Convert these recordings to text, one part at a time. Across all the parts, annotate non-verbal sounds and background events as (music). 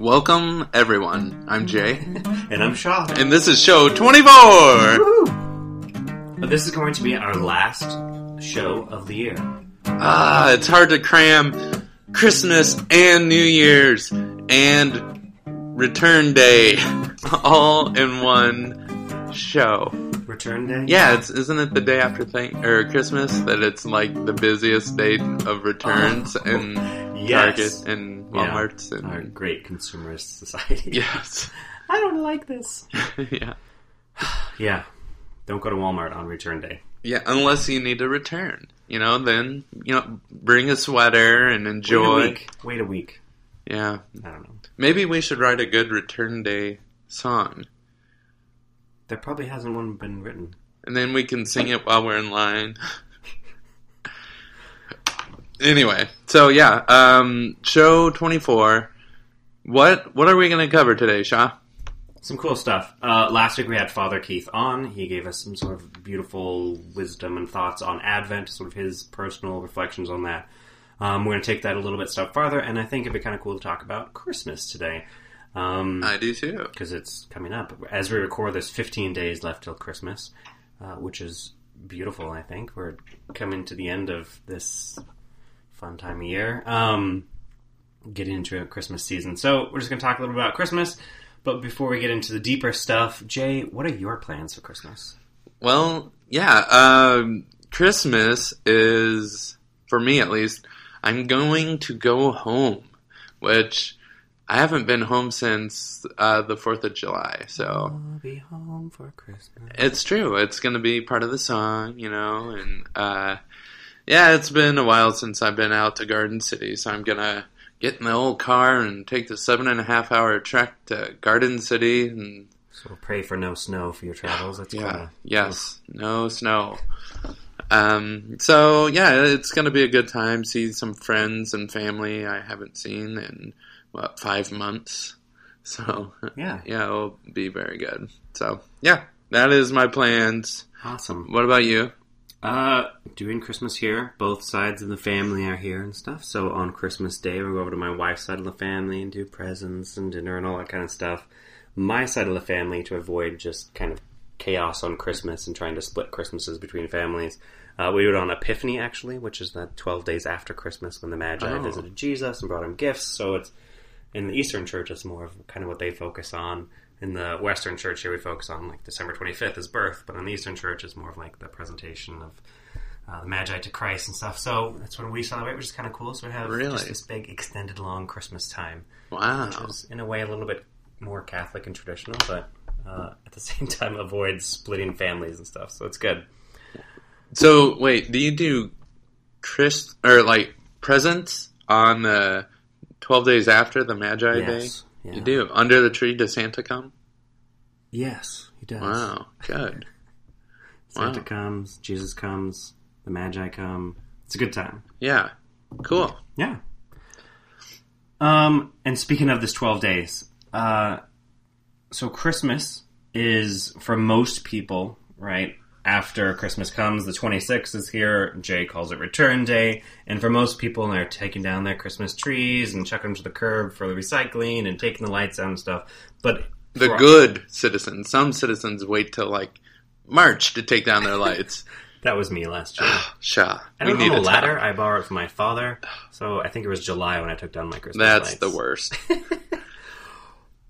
Welcome, everyone. I'm Jay, (laughs) And I'm Shaw. and this is show 24! But this is going to be our last show of the year. Ah, it's hard to cram Christmas and New Year's and Return Day (laughs) all in one show. Return day? Yeah, it's, isn't it the day after thank or Christmas that it's like the busiest day of returns Oh, in yes. Target and Yeah. Walmart's and Our great consumerist society. (laughs) yes, I don't like this. (laughs) yeah, (sighs) Yeah. Don't go to Walmart on return day. yeah. Unless you need to return, you know, then you know, bring a sweater and Wait a enjoy. week. Wait a week. Yeah, I don't know. maybe we should write a good return day song, There probably hasn't one been written. and then we can sing it while we're in line. (laughs) anyway, so yeah, um, show twenty four. What what are we going to cover today, Shaw? Some cool stuff. Uh, last week we had Father Keith on. He gave us some sort of beautiful wisdom and thoughts on Advent, sort of his personal reflections on that. Um, we're going to take that a little bit step farther, and I think it'd be kind of cool to talk about Christmas today. Um, I do too. because it's coming up. As we record, there's 15 days left till Christmas, uh, which is beautiful. I think we're coming to the end of this fun time of year. Um, getting into a Christmas season, so we're just going to talk a little bit about Christmas. But before we get into the deeper stuff, Jay, what are your plans for Christmas? Well, yeah, um, Christmas is, for me at least, I'm going to go home, which I haven't been home since uh, the 4th of July, so I'll be home for Christmas. it's true. It's going to be part of the song, you know, and uh, yeah, it's been a while since I've been out to Garden City, so I'm going to get in the old car and take the seven and a half hour trek to Garden City and So pray for no snow for your travels. That's Yeah. kinda- Yes. No snow. Um, so yeah, it's gonna be a good time. See some friends and family I haven't seen in what five months. (laughs) So yeah, (laughs) yeah, it'll be very good. So yeah, that is my plans. awesome. What about you? Uh, doing Christmas here. Both sides of the family are here and stuff. So on Christmas Day, we'll go over to my wife's side of the family and do presents and dinner and all that kind of stuff. My side of the family, to avoid just kind of chaos on Christmas and trying to split Christmases between families, uh, we do it on Epiphany actually, which is the twelve days after Christmas when the Magi Oh. visited Jesus and brought him gifts. So it's in the Eastern Church, it's more of kind of what they focus on. In the Western Church, here we focus on like December 25th is birth, but in the Eastern Church, it's more of like the presentation of uh, the Magi to Christ and stuff. So that's when we celebrate, which is kind of cool. So we have Really? just this big extended long Christmas time, Wow. which is in a way a little bit more Catholic and traditional, but uh, at the (laughs) same time avoids splitting families and stuff. So it's good. So wait, do you do Chris or like presents on the twelve days after the Magi yes. Day? Yeah. You do under the tree. Does Santa come? Yes, he does. Wow, good. (laughs) Santa Wow. comes, Jesus comes, the Magi come. It's a good time. Yeah, cool. Yeah. Um, and speaking of this 12 days, uh, so Christmas is for most people, right? After Christmas comes, the 26th is here. Jay calls it Return Day. And for most people, they're taking down their Christmas trees and chucking them to the curb for the recycling and taking the lights out and stuff. But The good citizens. Some citizens wait till like March to take down their lights. (laughs) that was me last year. Ah, Sha, I don't need own a ladder. I borrowed it from my father. So I think it was July when I took down my Christmas lights. That's lights. the worst. (laughs)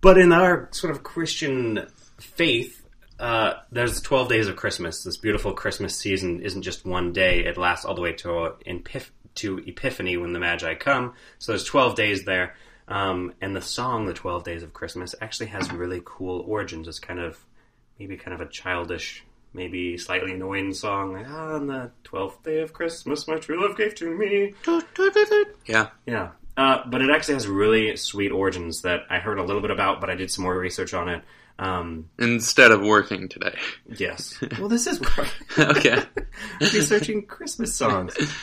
But in our sort of Christian faith, uh, there's 12 days of Christmas. This beautiful Christmas season isn't just one day, it lasts all the way to, Epiph- to Epiphany when the Magi come. So there's 12 days there. Um, and the song, The 12 Days of Christmas, actually has really cool origins. It's kind of, maybe kind of a childish, maybe slightly annoying song. Like, "Ah, on the 12th day of Christmas, my true love gave to me. yeah, Yeah. Uh, but it actually has really sweet origins that I heard a little bit about, but I did some more research on it. Um, instead of working today. yes. well, this is (laughs) work. okay. (laughs) researching Christmas songs. (laughs)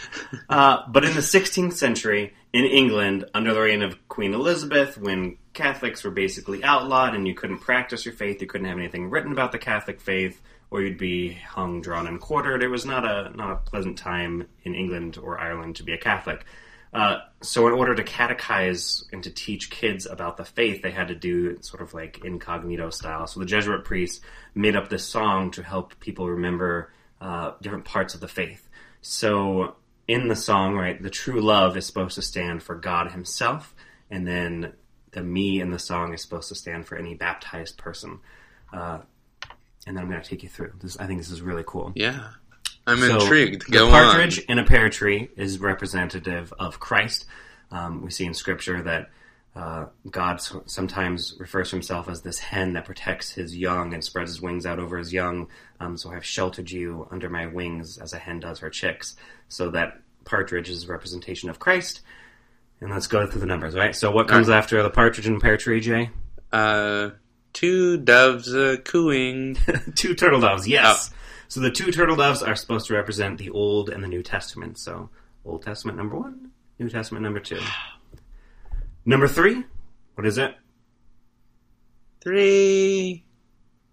Uh, but in the 16th century, in England, under the reign of Queen Elizabeth, when Catholics were basically outlawed and you couldn't practice your faith, you couldn't have anything written about the Catholic faith, or you'd be hung, drawn, and quartered. It was not a not a pleasant time in England or Ireland to be a Catholic. Uh, so, in order to catechize and to teach kids about the faith, they had to do sort of like incognito style. So, the Jesuit priests made up this song to help people remember uh, different parts of the faith. So, in the song, right, the true love is supposed to stand for God Himself, and then the me in the song is supposed to stand for any baptized person. Uh, and then I'm going to take you through. This, I think this is really cool. Yeah. I'm So, intrigued. The partridge on. in a pear tree is representative of Christ. Um, we see in Scripture that uh, God sometimes refers to himself as this hen that protects his young and spreads his wings out over his young. Um, so I have sheltered you under my wings as a hen does her chicks. So that partridge is a representation of Christ. And let's go through the numbers, right? So what comes after the partridge in a pear tree, Jay? Uh, two doves uh, cooing. (laughs) two turtle doves, Oh. So the two turtle doves are supposed to represent the Old and the New Testament. So Old Testament number one, New Testament number two. Number three, what is it? Three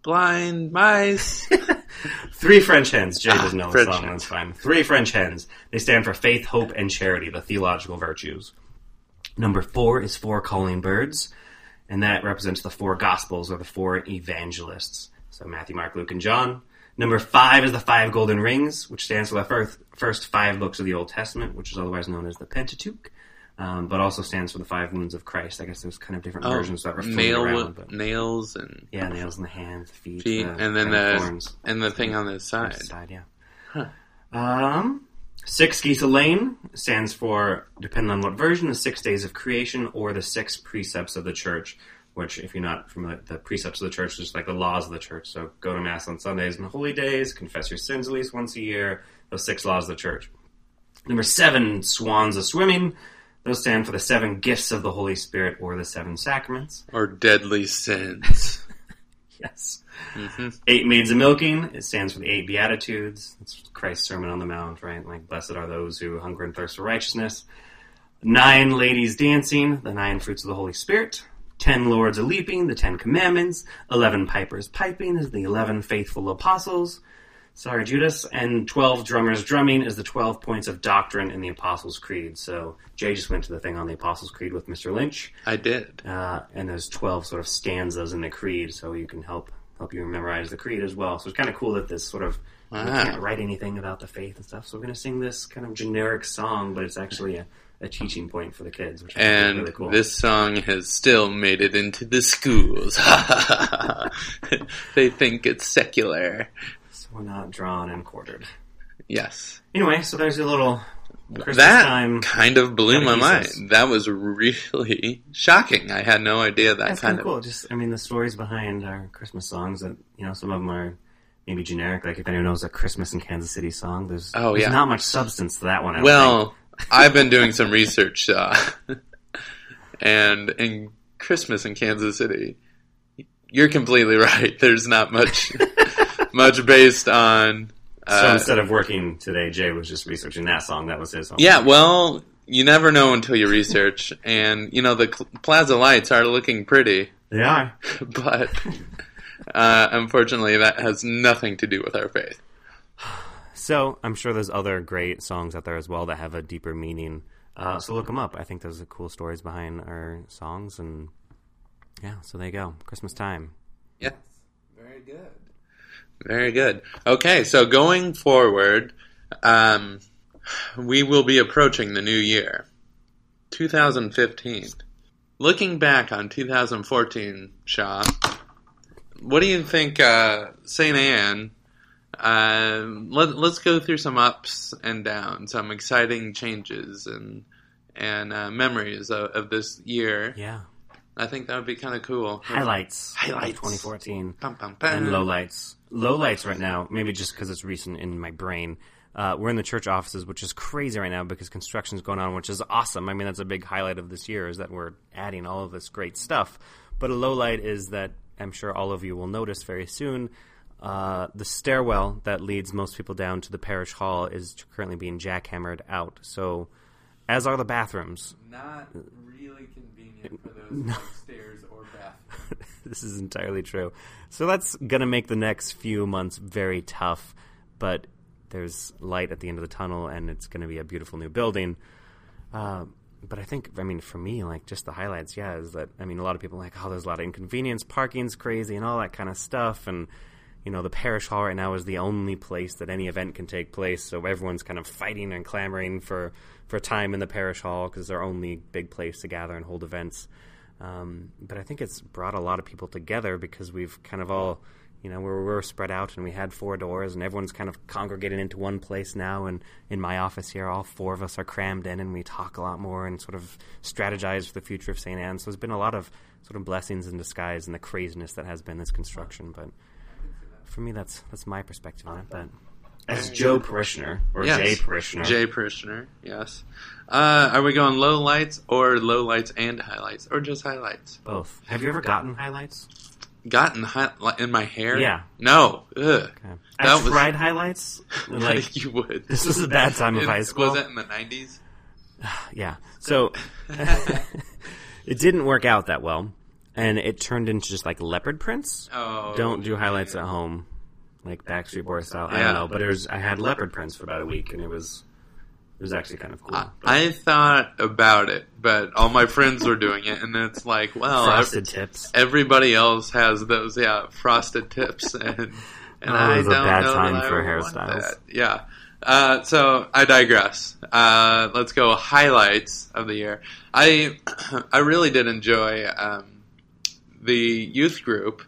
blind mice. (laughs) Three French hens. Jay doesn't ah, know the song, that's fine. Three French hens. They stand for faith, hope, and charity, the theological virtues. Number four is four calling birds, and that represents the four gospels or the four evangelists. So Matthew, Mark, Luke, and John. Number five is the five golden rings, which stands for the first, first five books of the Old Testament, which is otherwise known as the Pentateuch, um, but also stands for the five wounds of Christ. I guess there's kind of different versions that were nail, around. But nails and yeah, nails in the hands, the feet, feet, the and then the thorns. and the thing on the side. Side, yeah. Um, six Gita Lane stands for, depending on what version, the six days of creation or the six precepts of the church. Which, if you're not from the precepts of the church, just like the laws of the church. So, go to mass on Sundays and holy days, confess your sins at least once a year. Those six laws of the church. Number seven, swans of swimming. Those stand for the seven gifts of the Holy Spirit or the seven sacraments. Or deadly sins. (laughs) Yes. hmm Eight maids of milking. It stands for the eight beatitudes. It's Christ's Sermon on the Mount, right? Like, blessed are those who hunger and thirst for righteousness. Nine ladies dancing. The nine fruits of the Holy Spirit. Ten lords a leaping. The Ten Commandments. Eleven pipers piping is the eleven faithful apostles. Sorry, Judas. And twelve drummers drumming is the twelve points of doctrine in the Apostles' Creed. So Jay just went to the thing on the Apostles' Creed with Mr. Lynch I did. uh, and there's 12 sort of stanzas in the creed, so you can help help you memorize the creed as well. So it's kind of cool that this sort of we Wow. can't write anything about the faith and stuff. So we're going to sing this kind of generic song, but it's actually a, a teaching point for the kids, which I think is And really cool. this song has still made it into the schools. (laughs) they think it's secular. so we're not drawn and quartered. Yes. Anyway, so there's a little Christmas that time. kind of blew my mind. That was really (laughs) shocking. I had no idea that That's kind of. cool. Just, I mean, the stories behind our Christmas songs that you know, some of them are maybe generic. Like if anyone knows a Christmas in Kansas City song, there's Oh, there's yeah. not much substance to that one. I don't think. I've been doing some research, uh, and in Christmas in Kansas City, you're completely (laughs) right. There's not much much based on. So Uh, instead of working today, Jay was just researching that song. That was his song. yeah, well, you never know until you research, and you know the Plaza lights are looking pretty, They are. (laughs) but uh, unfortunately, that has nothing to do with our faith. (sighs) (sighs) (sighs) So I'm sure there's other great songs out there as well that have a deeper meaning. Uh, so look them up. I think there's the cool stories behind our songs, and yeah. So there you go. Christmas time. Yes. Very good. Very good. Okay, so going forward, um, we will be approaching the new year, 2015. Looking back on 2014, Shaw, what do you think, uh, St. Anne? Um, let, let's go through some ups and downs, some exciting changes and and uh, memories of, of this year. Yeah. I think that would be kind of cool. Highlights. Highlights. 2014. Pum, pum, pum. and lowlights. Lowlights right now, maybe just because it's recent in my brain. Uh, we're in the church offices, which is crazy right now because construction's going on, which is awesome. I mean, that's a big highlight of this year is that we're adding all of this great stuff. But a low light is that I'm sure all of you will notice very soon. Uh, the stairwell that leads most people down to the parish hall is currently being jackhammered out. So, as are the bathrooms. Not really convenient for those (laughs) stairs or bath. (laughs) this is entirely true. So that's going to make the next few months very tough, but there's light at the end of the tunnel and it's going to be a beautiful new building. Uh, but I think, I mean, for me, like just the highlights, yeah, is that I mean, a lot of people are like, oh, there's a lot of inconvenience, parking's crazy, and all that kind of stuff, and you know, the parish hall right now is the only place that any event can take place, so everyone's kind of fighting and clamoring for for time in the parish hall because our only big place to gather and hold events. Um, but I think it's brought a lot of people together because we've kind of all you know, we're, we're spread out and we had four doors and everyone's kind of congregated into one place now. And in my office here, all four of us are crammed in and we talk a lot more and sort of strategize for the future of St. Anne. So there's been a lot of sort of blessings in disguise and the craziness that has been this construction. But for me, that's that's my perspective on it. But as Joe parishioner or Yes. Jay parishioner, Jay parishioner, yes. Uh, are we going low lights or low lights and highlights or just highlights? both. Have you ever gotten highlights? Gotten hi- li- in my hair? Yeah. No. Ugh. Okay. I That was- tried highlights. (laughs) Like you would. this was a bad time of high school. Was that in the nineties? (sighs) Yeah. So (laughs) it didn't work out that well, and it turned into just like leopard prints. Oh, Don't do highlights at home, like Backstreet Boys style. I don't know, but was. I had leopard prints for about a week, and it was it was actually kind of cool. I, I thought about it, but all my friends were doing it, and it's like, well, Frosted ev- tips. everybody else has those, yeah, frosted tips, and and (laughs) Oh, I was don't bad know time that I for want hairstyles. that. Yeah. Uh, so I digress. Uh, let's go highlights of the year. I (clears throat) I really did enjoy um, the youth group.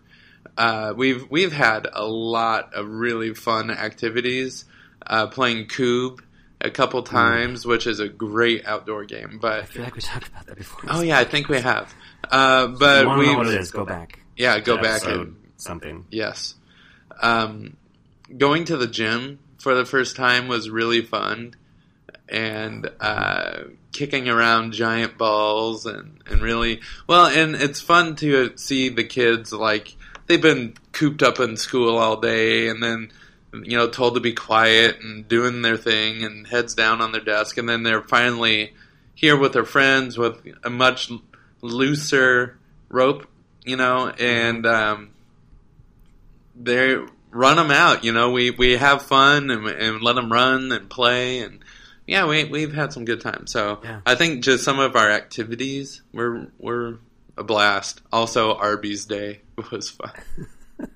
Uh, we've we've had a lot of really fun activities. Uh, playing Kubb a couple times, which is a great outdoor game. But I feel like we talked about that before. oh yeah, I think we have. Uh, but we to know what it is? Go back. yeah, go back and something. Yes. Um, going to the gym for the first time was really fun. And uh, kicking around giant balls and, and really, well, and it's fun to see the kids like they've been cooped up in school all day and then, you know, told to be quiet and doing their thing and heads down on their desk. And then they're finally here with their friends with a much looser rope, you know, and, um, they run them out. You know, we we have fun and, and let them run and play, and yeah, we we've had some good times. So Yeah. I think just some of our activities were were a blast. Also, Arby's Day (laughs) was fun. (laughs)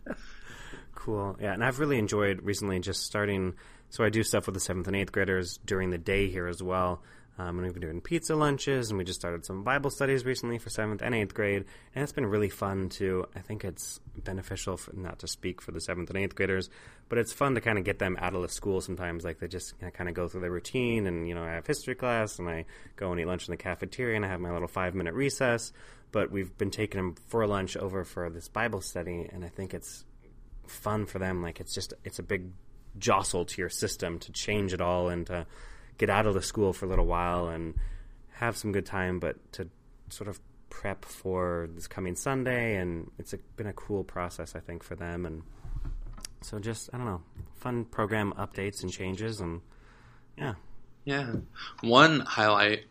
Cool. Yeah, and I've really enjoyed recently just starting. So I do stuff with the seventh and eighth graders during the day here as well. Um, and we've been doing pizza lunches, and we just started some Bible studies recently for seventh and eighth grade, and it's been really fun to. I think it's beneficial, for, not to speak for the seventh and eighth graders, but it's fun to kind of get them out of the school sometimes. Like they just kind of go through their routine, and you know, I have history class, and I go and eat lunch in the cafeteria, and I have my little five minute recess. But we've been taking them for lunch over for this Bible study, and I think it's fun for them. Like it's just it's a big jostle to your system to change it all and to get out of the school for a little while and have some good time, but to sort of prep for this coming Sunday. And it's a, been a cool process, I think, for them. And so just I don't know, fun program updates and changes, and yeah, Yeah, one highlight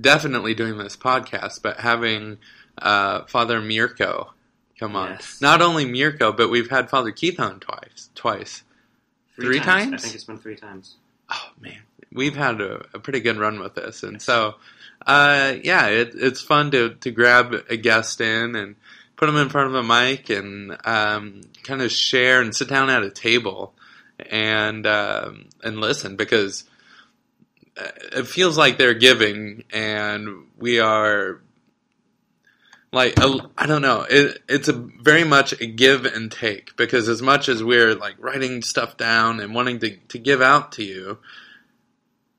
definitely doing this podcast, but having uh, Father Mirko come on. Yes. Not only Mirko, but we've had Father Keith on twice. Twice. Three times? I think it's been three times. oh man, we've had a, a pretty good run with this, and so uh, yeah, it, it's fun to to grab a guest in and put them in front of a mic and um, kind of share and sit down at a table and um, and listen because uh, it feels like they're giving and we are like I don't know. It, it's a very much a give and take because as much as we're like writing stuff down and wanting to to give out to you,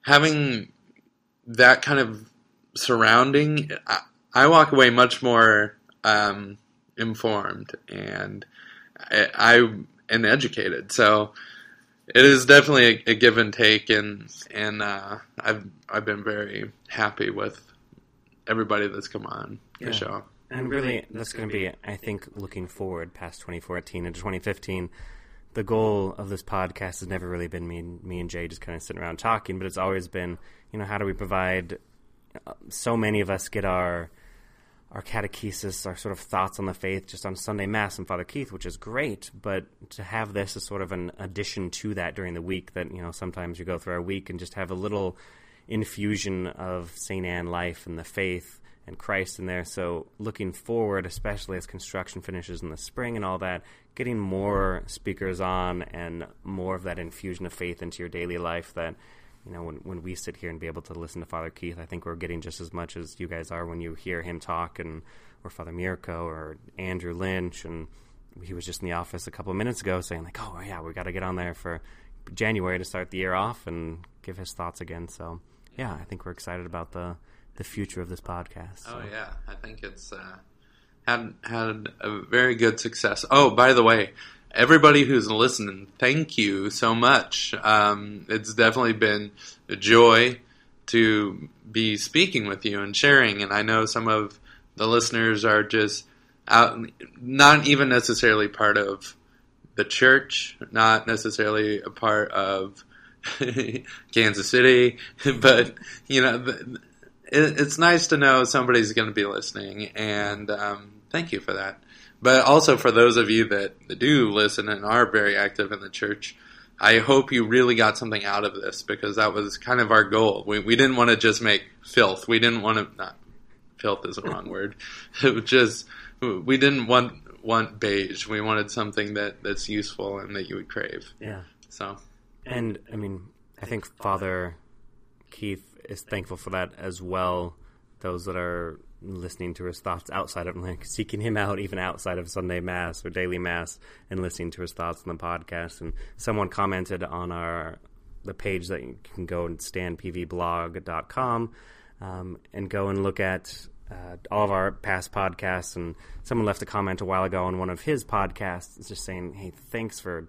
having that kind of surrounding, I, I walk away much more um, informed and I, I and educated. So it is definitely a, a give and take, and and uh, I've I've been very happy with everybody that's come on the show. And really, that's going to be, I think, looking forward past 2014 into 2015. The goal of this podcast has never really been me, and- me and Jay just kind of sitting around talking, but it's always been, you know, how do we provide? uh, So many of us get our our catechesis, our sort of thoughts on the faith, just on Sunday Mass and Father Keith, which is great. But to have this as sort of an addition to that during the week, that you know, sometimes you go through our week and just have a little infusion of St. Anne life and the faith and Christ in there. So looking forward, especially as construction finishes in the spring and all that, getting more speakers on and more of that infusion of faith into your daily life that you know, when, when we sit here and be able to listen to Father Keith, I think we're getting just as much as you guys are when you hear him talk, and or Father Mirko or Andrew Lynch, and he was just in the office a couple of minutes ago saying like, oh yeah, we got to get on there for January to start the year off and give his thoughts again. So yeah, I think we're excited about the the future of this podcast. So. Oh yeah, I think it's uh, had had a very good success. Oh, by the way, everybody who's listening, thank you so much. Um, it's definitely been a joy to be speaking with you and sharing. And I know some of the listeners are just out, not even necessarily part of the church, not necessarily a part of (laughs) Kansas City, (laughs) but you know, it's nice to know somebody's going to be listening, and um, thank you for that. But also for those of you that do listen and are very active in the church, I hope you really got something out of this because that was kind of our goal. We, we didn't want to just make filth. We didn't want to not filth is a (laughs) wrong word. It was (laughs) just we didn't want want beige. We wanted something that that's useful and that you would crave. Yeah. So. And I mean, I think Father Keith is thankful for that as well. Those that are listening to his thoughts outside of like seeking him out even outside of Sunday Mass or daily Mass and listening to his thoughts on the podcast. And someone commented on our the page that you can go and stannepvblog.com um, and go and look at uh, all of our past podcasts. And someone left a comment a while ago on one of his podcasts, just saying, "Hey, thanks for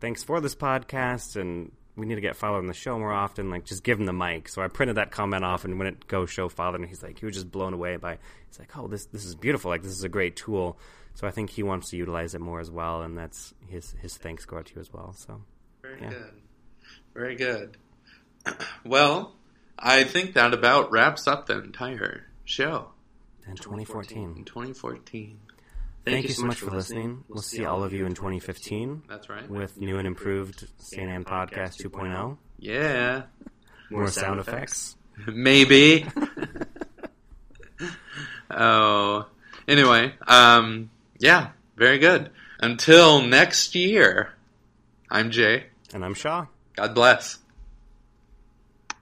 thanks for this podcast and we need to get Father on the show more often. Like, just give him the mic. So I printed that comment off, and when it goes show Father, and he's like, he was just blown away by. He's like, oh, this this is beautiful. Like, this is a great tool. So I think he wants to utilize it more as well, and that's his his thanks go out to you as well. So very yeah. good, very good. (clears throat) well, I think that about wraps up the entire show. In 2014. In 2014. Thank, Thank you so much for listening. We'll see all of you in 2015. That's right. With new and improved St. Anne Podcast 2.0. Yeah. More sound effects. (laughs) (laughs) Maybe. oh. Anyway, um, yeah, very good. Until next year, I'm Jay. And I'm Shaw. God bless.